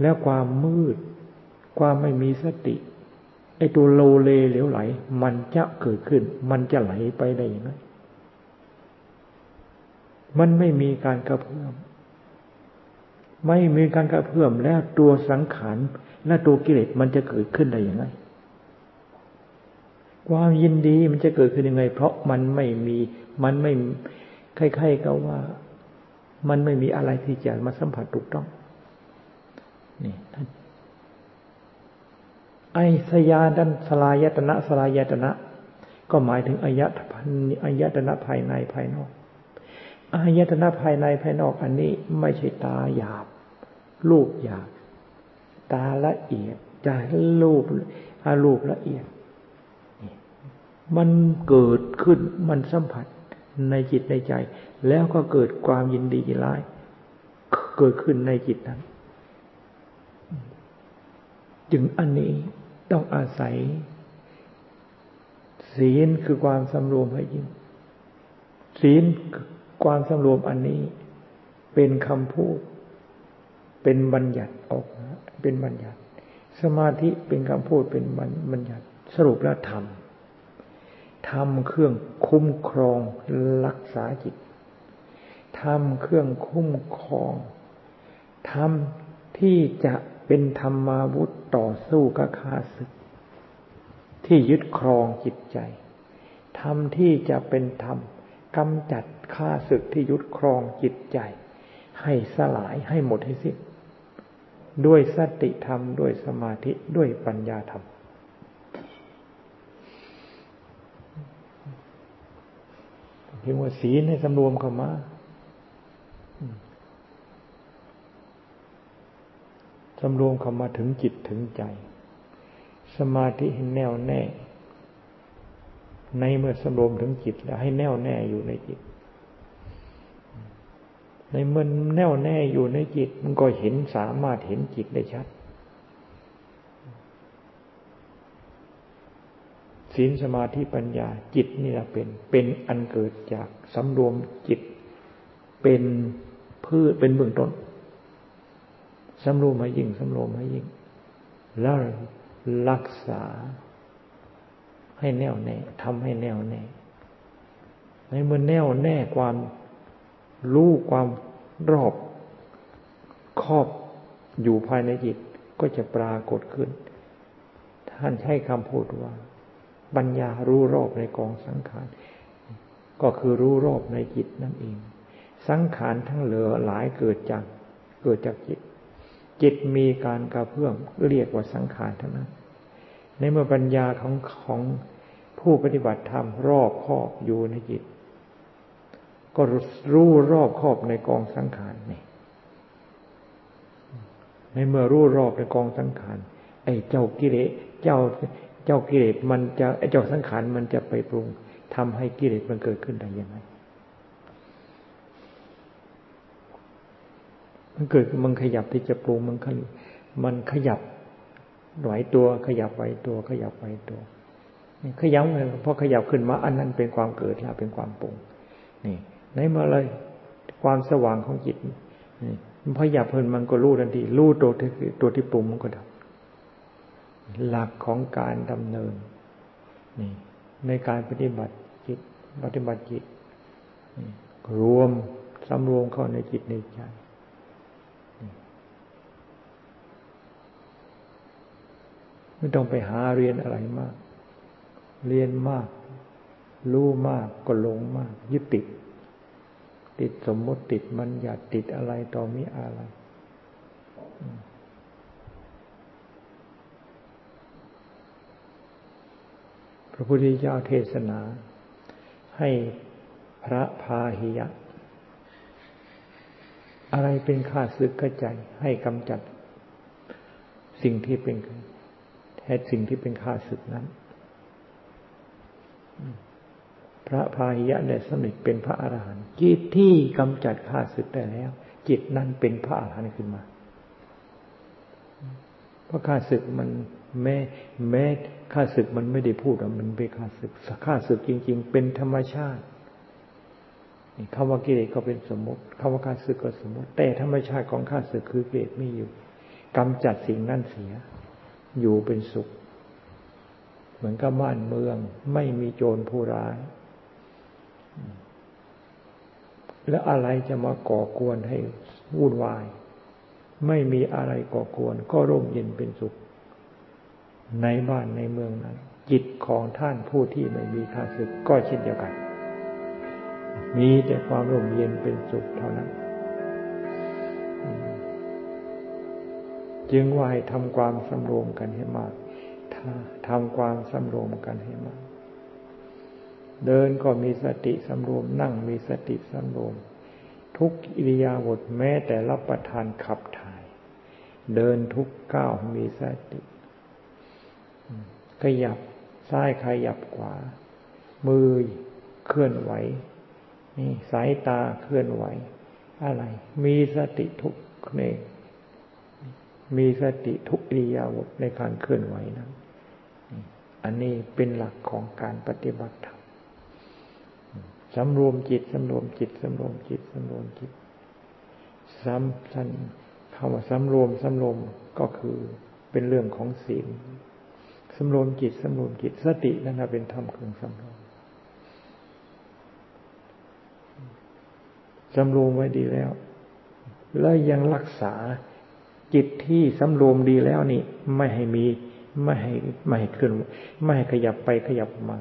แล้วความมืด ความไม่มีสติ ไอตัวโลเลเหลวไหล มันจะเกิดขึ้น มันจะไหลไปได้อย่างนั้นมันไม่มีการกระเพื่อม ไม่มีการกระเพื่อมแล้วตัวสังขารและตัวกิเลสมันจะเกิดขึ้นได้อยังไงความยินดีมันจะเกิดขึ้นยังไง เพราะมันไม่มีมันไม่ใครๆก็ว่า มันไม่มีอะไรที่จะมาสัมผัสถูกต้อง นี่ท่าน ไอสยาดันสลายตนะสลายตนะ ก็หมายถึงอายตนะอายตนะภายในภายนอกอายตนะภายในภายนอกอันนี้ไม่ใช่ตาหยาบ รูปหยาบ ตาละเอียดใจรูปอารูปละเอียด มันเกิดขึ้นมันสัมผัสในจิตในใจ แล้วก็เกิดความยินดียินร้าย เกิดขึ้นในจิตนั้น จึงอันนี้ ต้องอาศัย ศีลคือความสำรวมให้ยิ่ง ศีลความสำรวมอันนี้ เป็นคำพูด เป็นบัญญัติออกเป็นบัญญัติ สมาธิเป็นคำพูดเป็นบัญญัติ สรุปแล้วทำทำเครื่องคุ้มครองรักษาจิตทำเครื่องคุ้มครองทำที่จะ เป็นธรรมาวุธต่อสู้กับข้าศึก ที่ยึดครองจิตใจทำที่จะเป็นธรรมกำจัดข้าศึกที่ยุดครองจิตใจ ให้สลายให้หมดให้สิ้นด้วยสติธรรมด้วยสมาธิด้วยปัญญาธรรมเพียงว่าศีลให้สำรวมเข้ามา สำรวมเข้ามาถึงจิตถึงใจ สมาธิให้แน่วแน่ ในเมื่อสำรวมถึงจิตแล้วให้แน่วแน่อยู่ในจิต ในเมื่อแน่วแน่อยู่ในจิต มันก็เห็นสามารถเห็นจิตได้ชัดศีลสมาธิปัญญาจิตนี่แหละเป็น เป็นอันเกิดจากสำรวมจิต เป็นพืชเป็นเบื้องต้น สำรวมให้ยิ่งสำรวมให้ยิ่ง แล้วรักษาให้แน่วแน่ทำให้แน่วแน่ ในเมื่อแน่วแน่ความรู้ความรอบครอบอยู่ภายในจิตก็จะปรากฏขึ้น ท่านใช้คำพูดว่าปัญญารู้รอบในกองสังขาร ก็คือรู้รอบในจิตนั่นเอง สังขารทั้งเหลือหลายเกิดจากเกิดจากจิต จิตมีการกระเพื่อมเรียกว่าสังขารทั้งนั้น ในเมื่อปัญญาของของผู้ปฏิบัติธรรมรอบครอบอยู่ในจิต ก็รู้รอบครอบในกองสังขารนี่ในเมื่อรู้รอบในกองสังขารไอ้เจ้ากิเลสเจ้าเจ้ากิเลสมันจะไอ้เจ้าสังขารมันจะไปปรุงทำให้กิเลสมันเกิดขึ้นได้ยังไง มันเกิดมันขยับที่จะปรุงมันขมันขยับไหวตัว ขยับไหวตัว ขยับไหวตัวนี่ขยับเลยพอขยับขึ้นมาอันนั้นเป็นความเกิดแล้วเป็นความปรุงนี่ในเมื่อไรความสว่างของจิตนี่มันขยับเพิ่นมันก็รู้ทันทีรู้ตัวที่ตัวที่ปรุงมันก็ดับ หลักของการดำเนินนี่ในการปฏิบัติจิต ปฏิบัติจิตรวมสำรวมเข้าในจิตในใจ ไม่ต้องไปหาเรียนอะไรมาก เรียนมาก รู้มากก็หลงมาก ยึดติด ติดสมมติติดมันอยากติดอะไรต่อมีอะไรพระพุทธเจ้าเทศนา ให้พระพาหิยะ อะไรเป็นข้าศึกกระใจให้กำจัด สิ่งที่เป็น แท้สิ่งที่เป็นข้าศึกนั้น พระพาหิยะได้สำเร็จเป็นพระอรหันต์จิตที่กำจัดข้าศึกได้แล้ว จิตนั้นเป็นพระอรหันต์ขึ้นมาเพราะข้าศึกมันแม้แม้ข้าศึกมันไม่ได้พูดว่ามันเป็นข้าศึกข้าศึกจริง ๆ เป็นธรรมชาติคำว่ากิเลสก็เป็นสมมติคำว่าข้าศึกก็สมมติ แต่ธรรมชาติของข้าศึกคือกิเลสมีอยู่กำจัดสิ่งนั้นเสีย อยู่เป็นสุข เหมือนกับบ้านเมือง ไม่มีโจรผู้ร้าย แล้วอะไรจะมาก่อกวนให้วุ่นวาย ไม่มีอะไรก่อกวน ก็ร่มเย็นเป็นสุข ในบ้านในเมืองนั้น จิตของท่านผู้ที่ไม่มีข้าศึกก็เช่นเดียวกัน มีแต่ความร่มเย็นเป็นสุขเท่านั้น จึงว่าให้ทำความสำรวมกันให้มากทำความสำรวมกันให้มาก เดินก็มีสติสำรวม นั่งมีสติสำรวม ทุกอิริยาบถแม้แต่รับประทานขับถ่าย เดินทุกก้าวมีสติ ขยับซ้ายขยับขวา มือเคลื่อนไหว นี่สายตาเคลื่อนไหว อะไร มีสติทุกเน มีสติทุกอิริยาบถในการเคลื่อนไหวนั้นอันนี้เป็นหลักของการปฏิบัติธรรมสำรวมจิตสำรวมจิตสำรวมจิตสำรวมจิตซ้ำสันคำว่าสำรวมสำรวมก็คือเป็นเรื่องของศีลสำรวมจิตสำรวมจิตสตินั่นเป็นธรรมเครื่องสำรวมสำรวมไว้ดีแล้ว แล้วยังรักษา จิตที่สำรวมดีแล้วนี่ ไม่ให้มีไม่ให้ไม่ให้เคลื่อนไม่ให้ขยับไปขยับมา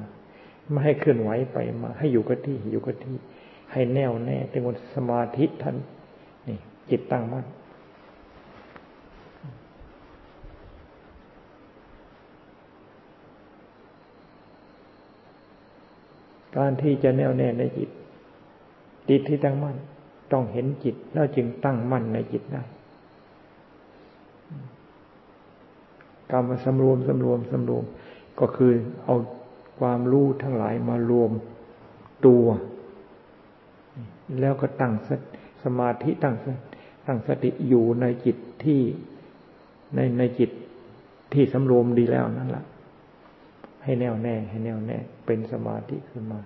ไม่ให้เคลื่อนไหวไปมา ให้อยู่กับที่อยู่กับที่ ให้แน่วแน่เป็นคนสมาธิท่านนี่ จิตตั้งมั่นการที่จะแน่วแน่ในจิตจิตที่ตั้งมั่น ต้องเห็นจิตแล้วจึงตั้งมั่นในจิตได้ กรรมสำรวมสำรวมสำรวม ก็คือเอาความรู้ทั้งหลายมารวมตัว แล้วก็ตั้งสมาธิตั้งตั้งสติอยู่ในจิตที่ในในจิตที่สำรวมดีแล้วนั่นแหละให้แน่วแน่ ให้แน่วแน่ เป็นสมาธิขึ้นมา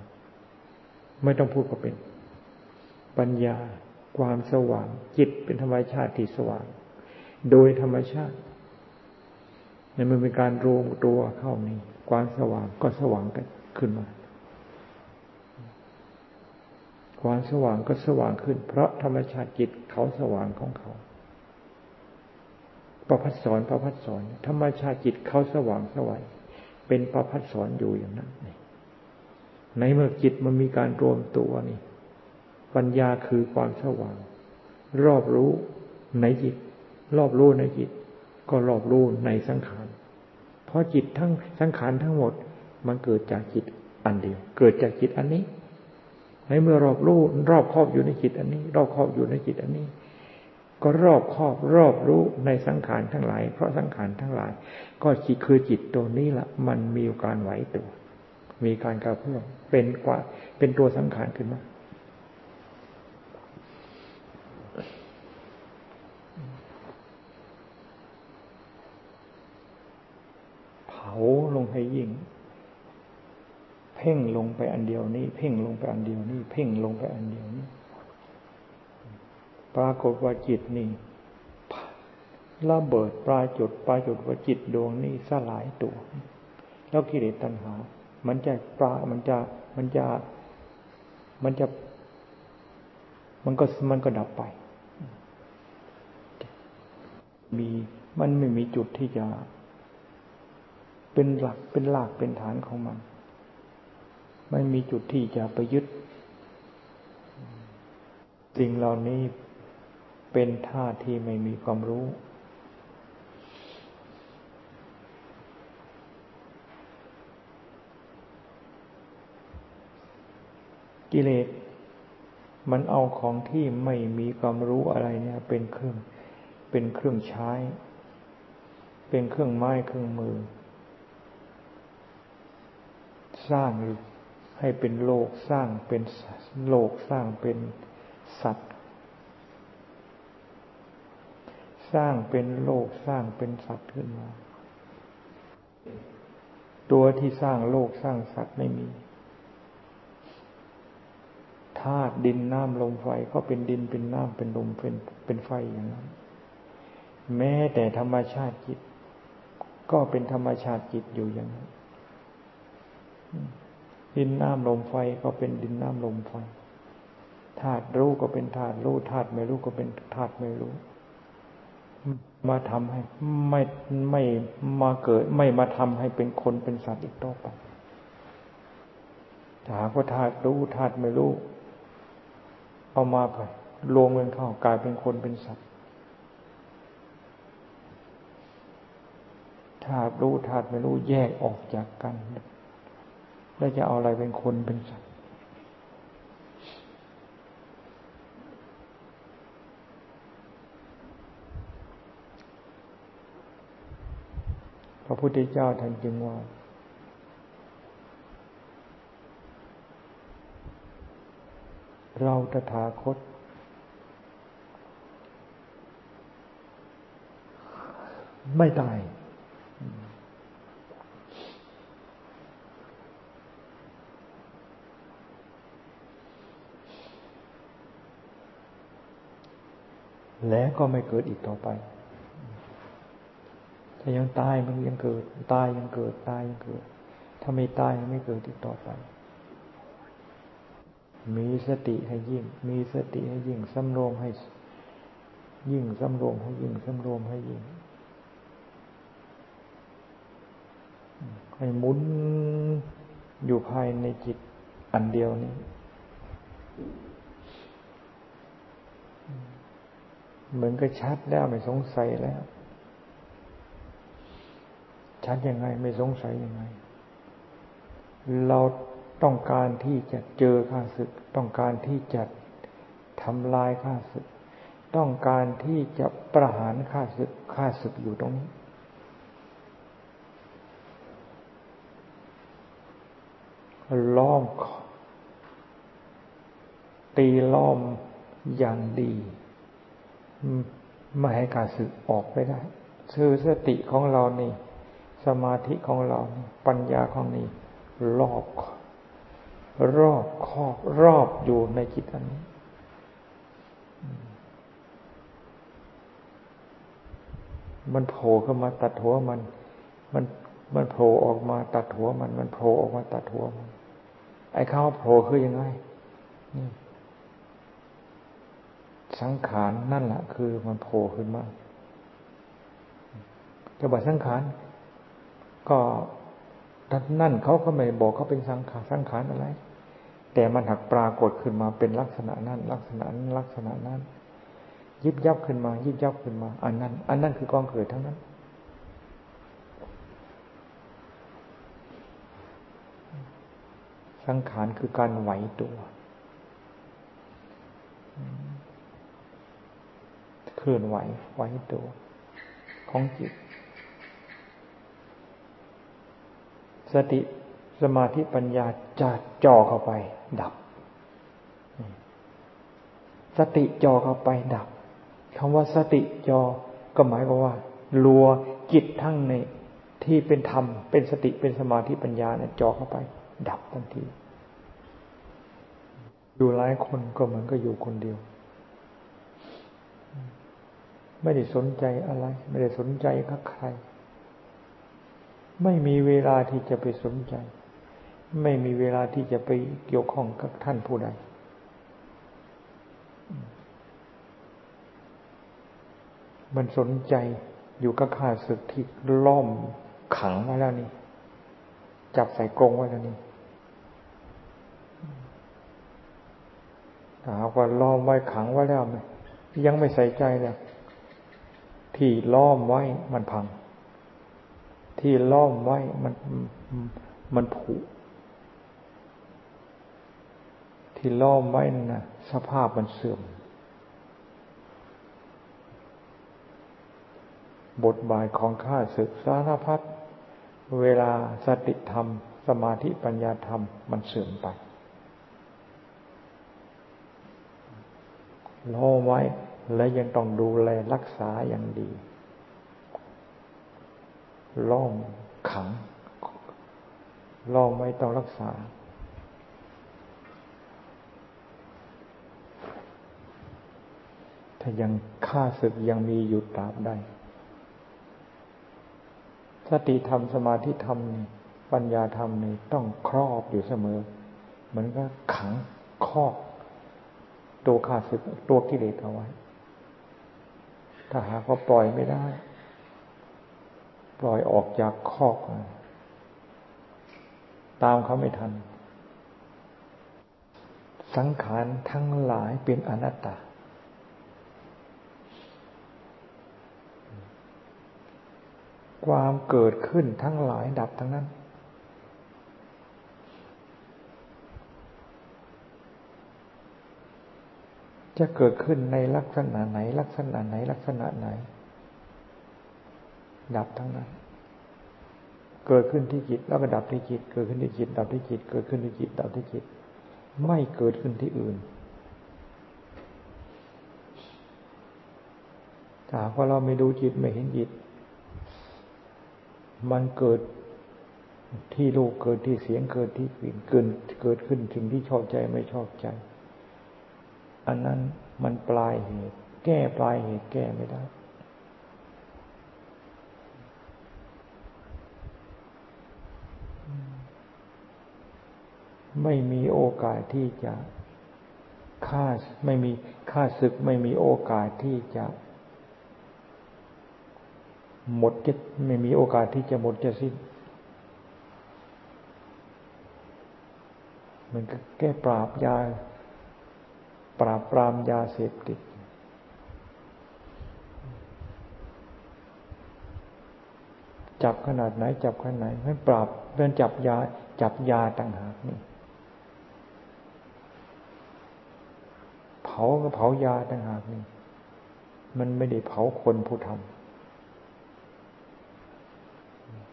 ไม่ต้องพูดก็เป็น ปัญญาความสว่าง จิตเป็นธรรมชาติที่สว่าง โดยธรรมชาติในมันเป็นการรวมตัวเข้านี่ความสว่างก็สว่างกันขึ้นมา ความสว่างก็สว่างขึ้น เพราะธรรมชาติจิตเขาสว่างของเขาประพัดสอนประพัดสอนธรรมชาติจิตเขาสว่างสวัยเป็นประพัดสอนอยู่อย่างนั้นในเมื่อจิตมันมีการรวมตัวนี่ ปัญญาคือความสว่าง รอบรู้ในจิต รอบรู้ในจิต ก็รอบรู้ในสังขาร เพราะจิตทั้งสังขารทั้งหมด มันเกิดจากจิตอันเดียว เกิดจากจิตอันนี้ในเมื่อรอบรู้รอบครอบอยู่ในจิตอันนี้ รอบครอบอยู่ในจิตอันนี้ ก็รอบครอบรอบรู้ในสังขารทั้งหลาย เพราะสังขารทั้งหลาย ก็จิตคือจิตตัวนี้ละมันมีการไหวตัว มีการกระเพื่อมเป็นกว่าเป็นตัวสังขารขึ้นมาเผา ลงให้ยิ่ง เพ่งลงไปอันเดียวนี้ เพ่งลงไปอันเดียวนี้ เพ่งลงไปอันเดียวนี้ ปรากฏว่าจิตนี่ระเบิดปลายจุดปลายจุดว่าจิตดวงนี้สลายตัว แล้วกิเลสตัณหา มันจะปลามันจะมันจะมันจะ มันก็มันก็ดับไป มีมันไม่มีจุดที่จะ เป็นหลักเป็นหลักเป็นฐานของมัน ไม่มีจุดที่จะไปยึด สิ่งเหล่านี้เป็นท่าที่ไม่มีความรู้กิเลสมันเอาของที่ไม่มีความรู้อะไรเนี่ย เป็นเครื่อง เป็นเครื่องใช้ เป็นเครื่องไม้เครื่องมือ สร้างให้เป็นโลกสร้างเป็นโลกสร้างเป็นสัตว์ สร้างเป็นโลกสร้างเป็นสัตว์ขึ้นมา ตัวที่สร้างโลกสร้างสัตว์ไม่มีธาตุดินน้ำลมไฟก็เป็นดินเป็นน้ำเป็นลมเป็นเป็นไฟอย่างนั้น แม้แต่ธรรมชาติจิต ก็เป็นธรรมชาติจิตอยู่อย่างนั้น ดินน้ำลมไฟก็เป็นดินน้ำลมไฟธาตุรู้ก็เป็นธาตุรู้ธาตุไม่รู้ก็เป็นธาตุไม่รู้ มาทำให้ไม่ไม่มาเกิด ไม่มาทำให้เป็นคนเป็นสัตว์อีกต่อไปถาหากว่าธาตุรู้ธาตุไม่รู้เอามาไปรวมกันเข้ากลายเป็นคนเป็นสัตว์ธาตุรู้ธาตุไม่รู้แยกออกจากกัน แล้วจะเอาอะไรเป็นคนเป็นสัตว์พระพุทธเจ้าท่านจึงว่าเราตถาคต ไม่ตาย และก็ไม่เกิดอีกต่อไป ถ้ายังตายมันยังเกิด ตายยังเกิด ตายยังเกิด ถ้าไม่ตายมันไม่เกิดติดต่อไป มีสติให้ยิ่ง มีสติให้ยิ่งสำรวมให้ ยิ่งสำรวมให้ยิ่งสำรวมให้ยิ่ง ให้หมุนอยู่ภายในจิตอันเดียวนี้ เห มือนก็ชัดแล้วไม่สงสัยแล้ว ชัดยังไงไม่สงสัยยังไง เราต้องการที่จะเจอข้าศึก ต้องการที่จะทำลายข้าศึก ต้องการที่จะประหารข้าศึกข้าศึกอยู่ตรงนี้ล้อมตีล้อมอย่างดี ไม่ให้การสึกออกไปได้คือสติของเรานี่ สมาธิของเรา ปัญญาของนี่รอบ รอบครอบรอบอยู่ในจิตอันนี้มันโผล่เข้ามาตัดหัวมัน มัน มันโผล่ออกมาตัดหัวมัน มันโผล่ออกมาตัดหัวมัน ไอ้ข้าวโผล่คือยังไงนี่ สังขารนั่นแหละคือมันโผล่ขึ้นมาจะบอกสังขารก็นั่นเขาก็ไม่บอกเขาเป็นสังขารสังขารอะไร แต่มันหักปรากฏขึ้นมาเป็นลักษณะนั้น ลักษณะนั้นลักษณะนั้น ยิบยับขึ้นมา ยิบยับขึ้นมา อันนั้น อันนั้นคือกองเกิดทั้งนั้นสังขารคือการไหวตัว ลื่อนไหวไหวตัวของจิต สติสมาธิปัญญาจะจ่อเข้าไป ดับ สติจ่อเข้าไปดับคำว่าสติจอก็หมายความว่าลัวจิตทั้งในที่เป็นธรรม เป็นสติเป็นสมาธิปัญญาเนี่ยจ่อเข้าไป ดับทันที อยู่หลายคนก็เหมือนก็อยู่คนเดียว ไม่ได้สนใจอะไร ไม่ได้สนใจกับใคร ไม่มีเวลาที่จะไปสนใจ ไม่มีเวลาที่จะไปเกี่ยวข้องกับท่านผู้ใดมันสนใจอยู่กับข้าศึกที่ล้อมขังไว้แล้วนี่ จับใส่กรงไว้แล้วนี่หากว่าล้อมไว้ขังไว้แล้วไหมยังไม่ใส่ใจเลย ที่ล้อมไว้มันพัง ที่ล้อมไว้มันมันผุ ที่ล้อมไว้นะสภาพมันเสื่อม บทบาทของข้าศึกสารพัดเวลาสติธรรม สมาธิปัญญาธรรมมันเสื่อมไปล้อมไว้ และยังต้องดูแลรักษาอย่างดี ล่องขัง ล่องไม่ต้องรักษา ถ้ายังฆ่าศึกยังมีอยู่ตราบใดสติธรรมสมาธิธรรมปัญญาธรรมนี่ต้องครอบอยู่เสมอ เหมือนกับขังครอบตัวข้าศึกตัวกิเลสเอาไว้ ถ้าหากว่าปล่อยไม่ได้ ปล่อยออกจากคอก ตามเขาไม่ทัน สังขารทั้งหลายเป็นอนัตตา ความเกิดขึ้นทั้งหลายดับทั้งนั้น จะเกิดขึ้นในลักษณะไหน ลักษณะไหน ลักษณะไหน ดับทั้งนั้น เกิดขึ้นที่จิตแล้วก็ดับที่จิต เกิดขึ้นที่จิต ดับที่จิต เกิดขึ้นที่จิต ดับที่จิต ไม่เกิดขึ้นที่อื่นถ้าว่าเราไม่ดูจิตไม่เห็นจิต มันเกิดที่รูปเกิดที่เสียงเกิดที่กลิ่นเกิดเกิดขึ้นสิ่งที่ชอบใจไม่ชอบใจ อันนั้นมันปลายเหตุ แก้ปลายเหตุแก้ไม่ได้ ไม่มีโอกาสที่จะฆ่าไม่มีฆ่าศึกไม่มีโอกาสที่จะหมดจะไม่มีโอกาสที่จะหมดจะสิ้น มันก็แก้ปราบยา ปราบปรามยาเสพติด จับขนาดไหน จับขนาดไหนให้ปราบเป็นจับยา จับยาต่างหากนี่เผาก็เผายาต่างหากนี่มันไม่ได้เผาคนผู้ทำ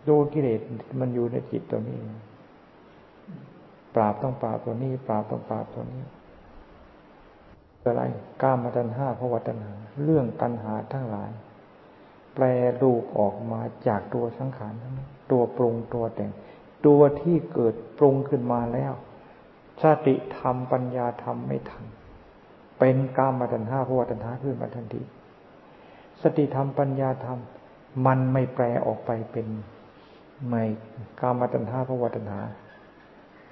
ดูกิเลสมันอยู่ในจิตตัวนี้ ปราบต้องปราบตัวนี้ ปราบต้องปราบตัวนี้ อะไรกามตัณหาภวตัณหา เรื่องตัณหาทั้งหลาย แปลรูปออกมาจากตัวสังขารตัวปรุงตัวแต่ง ตัวที่เกิดปรุงขึ้นมาแล้วสติธรรมปัญญาธรรมไม่ทันเป็นกามตัณหาภวตัณหาขึ้นมาทันทีสติธรรมปัญญาธรรม มันไม่แปลออกไปเป็นไม่กามตัณหาภวตัณหา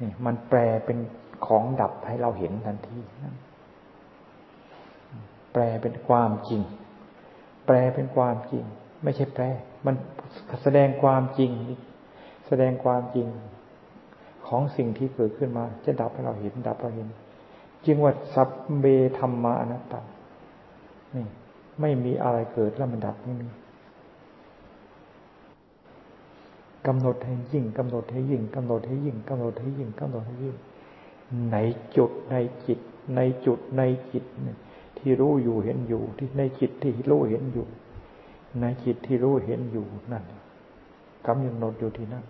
นี่มันแปลเป็นของดับให้เราเห็นทันทีนั่น แปลเป็นความจริง แปลเป็นความจริง ไม่ใช่แปล มันแสดงความจริง แสดงความจริงของสิ่งที่เกิดขึ้นมา จะดับให้เราเห็น ดับเราเห็น จึงว่าสัพเบธรรมาอนัตตานี่ไม่มีอะไรเกิดแล้วมันดับไม่มีกำหนดให้ยิ่งกำหนดให้ยิ่งกำหนดให้ยิ่งกำหนดให้ยิ่งกำหนดให้ยิ่ง ในจุดในจิต ในจุดในจิตเนี่ย ที่รู้อยู่เห็นอยู่ ที่ในจิตที่รู้เห็นอยู่ ในจิตที่รู้เห็นอยู่นั่นกำยังนดอยู่ที่นั่น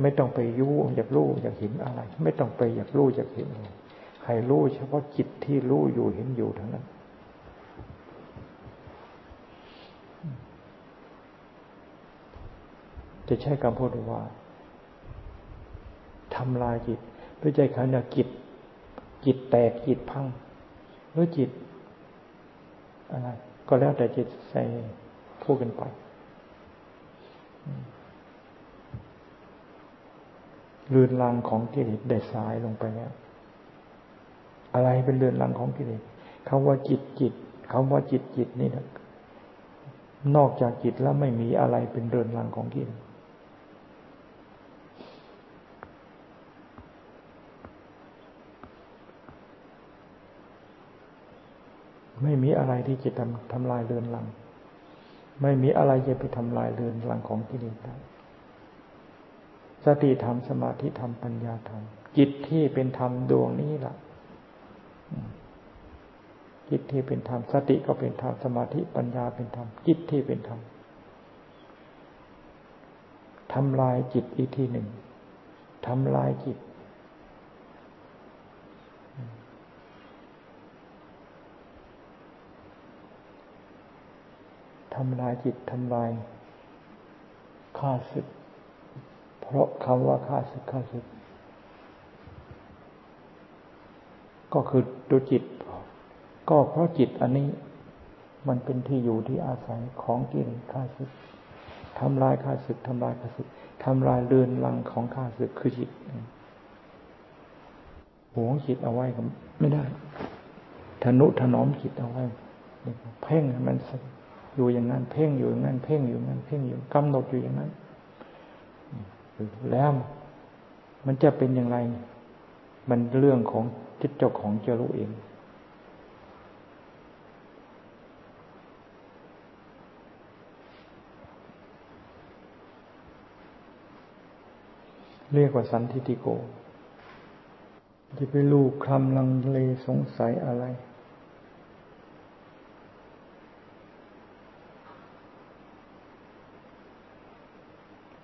ไม่ต้องไปยุ่อยากรู้อยากเห็นอะไร ไม่ต้องไปอยากรู้อยากเห็นอะไรใครรู้เฉพาะจิตที่รู้อยู่เห็นอยู่เท่านั้นจะใช้คำพูดว่าทำลายจิตด้วยใจขันธ์จิต จิตแตกจิตพัง รือจิตอะไรก็แล้วแต่จิตใส่พูดกันไป เรือนรังของกิเลสได้สายลงไปแล้วอะไรเป็นเรือนรังของกิเลสคำว่าจิตจิตคำว่าจิตจิตนี่นะนอกจากจิตแล้วไม่มีอะไรเป็นเรือนรังของกิเลส ไม่มีอะไรที่จะทำทำลายเรือนรัง ไม่มีอะไรจะไปทำลายเรือนรังของกิเลสได้สติธรรมสมาธิธรรมปัญญาธรรมจิตที่เป็นธรรมดวงนี้ล่ะจิตที่เป็นธรรมสติก็เป็นธรรมสมาธิปัญญาเป็นธรรมจิตที่เป็นธรรมทำลายจิตอีกทีหนึ่งทำลายจิตำลายจิตทำลายข้าศึก เพราะคำว่าข้าศึกข้าศึก ก็คือตัวจิต ก็เพราะจิตอันนี้มันเป็นที่อยู่ที่อาศัยของกิเลสข้าศึกทำลายข้าศึกทำลายข้าศึกทำลายเรือนรังของข้าศึกคือจิตหวงจิตเอาไว้ก็ไม่ได้ทนุถนอมจิตเอาไว้เพ่งมัน อยู่อย่างนั้น เพ่งอยู่อย่างนั้น เพ่งอยู่อย่างนั้น เพ่งอยู่กำหนดอยู่อย่างนั้น แล้วมันจะเป็นอย่างไร มันเรื่องของจิตเจ้าของจะรู้เองเรียกว่าสันทิติโกจะไปลูกคำลังเลสงสัยอะไร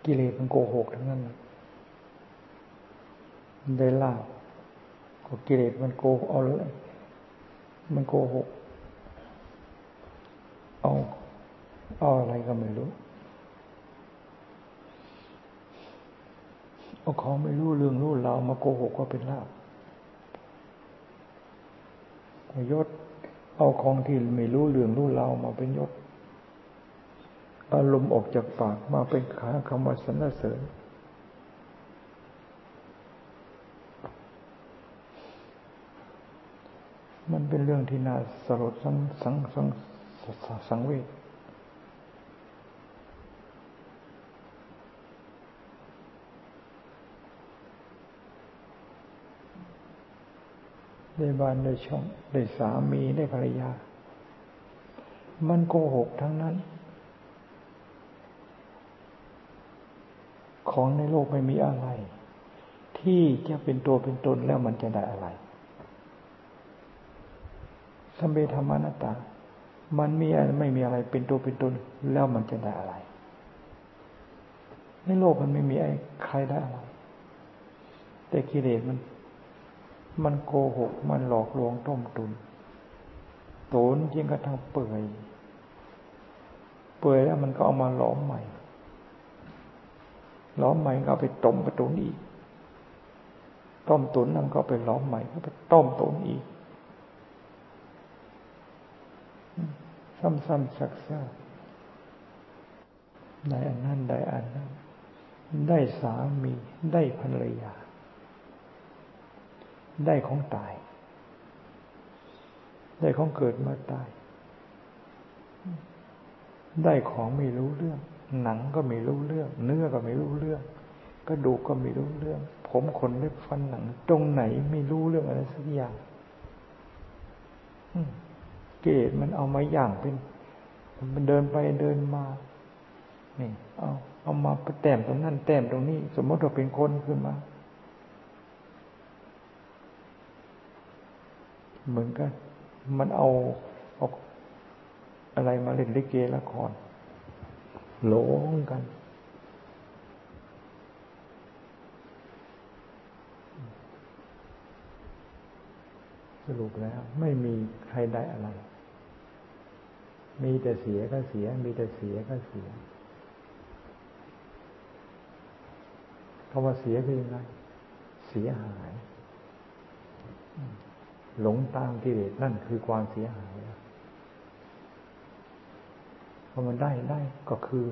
กิเลสมันโกหกทั้งนั้นมันได้ลาบก็กิเลสมันโกเอาเลยมันโกหก เอาเอาอะไรก็ไม่รู้ เอาของไม่รู้เรื่องรู้เรามาโกหกว่าเป็นลาบยศ เอาของที่ไม่รู้เรื่องรู้เรามาเป็นยศ อารมณ์ออกจากปากมาเป็นขาคำว่าสรรเสริญ มันเป็นเรื่องที่น่าสลดสังสังสังสังเวชได้บ้านได้ช่องได้สามีได้ภรรยา มันโกหกทั้งนั้น ของในโลกไม่มีอะไร ที่จะเป็นตัวเป็นตนแล้วมันจะได้อะไรสัมเบธรรมานัตตา มันมีอะไรไม่มีอะไรเป็นตัวเป็นตนแล้วมันจะได้อะไร ในโลกมันไม่มีไอ้ใครได้อะไร แต่กิเลสมัน มันโกหก มันหลอกลวงต้มตุนโตนยิ่งกระทั่งเปื่อย เปื่อยแล้วมันก็เอามาหลอมใหม่ ล้อมใหม่ก็ไปต้มประตูอีก ต้มตุนนั่นก็ไปล้อมใหม่ก็ไปต้มตุนอีก ซ้ำๆซักๆได้อันนั้นได้อันนั้น ได้สามีได้ภรรยา ได้ของตาย ได้ของเกิดมาตาย ได้ของไม่รู้เรื่อง หนังก็ไม่รู้เรื่อง เนื้อก็ไม่รู้เรื่อง กระดูกก็ไม่รู้เรื่อง ผมขนเล็บฟันหนัง ตรงไหนไม่รู้เรื่องอะไรสักอย่างเกตมันเอามาอย่างเป็นมันเดินไปเดินมา นี่ เอาเอามาแต้มตรงนั้นแต้มตรงนี้ สมมติเราเป็นคนขึ้นมา เหมือนกัน มันเอาเอาอะไรมาเล่นลิเกละคร หลงกัน สรุปแล้ว ไม่มีใครได้อะไร มีแต่เสียก็เสีย มีแต่เสียก็เสียคำว่าเสียคือยังไง เสียหาย หลงตามกิเลสนั่นคือความเสียหาย พอมันได้ได้ก็คือ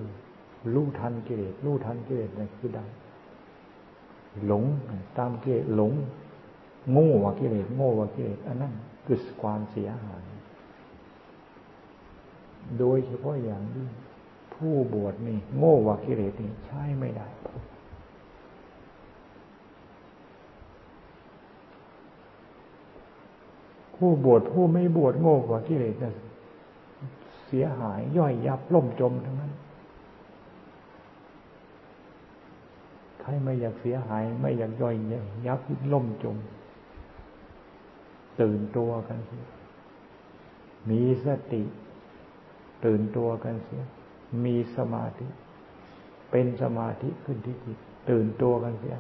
รู้ทันกิเลสรู้ทันกิเลสนั่นคือได้ หลงตามกิเลสหลง โง่ว่ากิเลสโง่ว่ากิเลสอันนั้นคือความเสียหาย โดยเฉพาะอย่างยิ่งผู้บวชนี่ โง่ว่ากิเลสนี่ใช้ไม่ได้ผู้บวชผู้ไม่บวชโง่กว่ากิเลสนั่นเสียหาย ย่อยยับล่มจมทั้งนั้น ใครไม่อยากเสียหาย ไม่อยากย่อยยับล่มจม ตื่นตัวกันเสิมีสติ ตื่นตัวกันเสีย มีสมาธิ เป็นสมาธิขึ้นที่จิต ตื่นตัวกันเสีย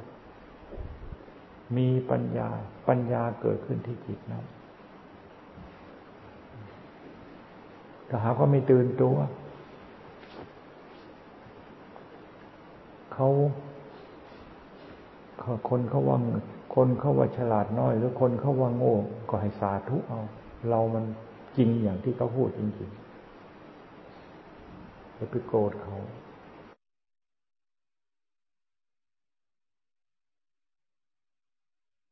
มีปัญญา ปัญญาเกิดขึ้นที่จิตนั้น ถ้าหากว่าไม่ตื่นตัว เขาคนเขาว่าคนเขาว่าฉลาดน้อย หรือคนเขาว่าโง่ก็ให้สาธุเอา เรามันจริงอย่างที่เขาพูดจริงๆจะไปโกรธเขา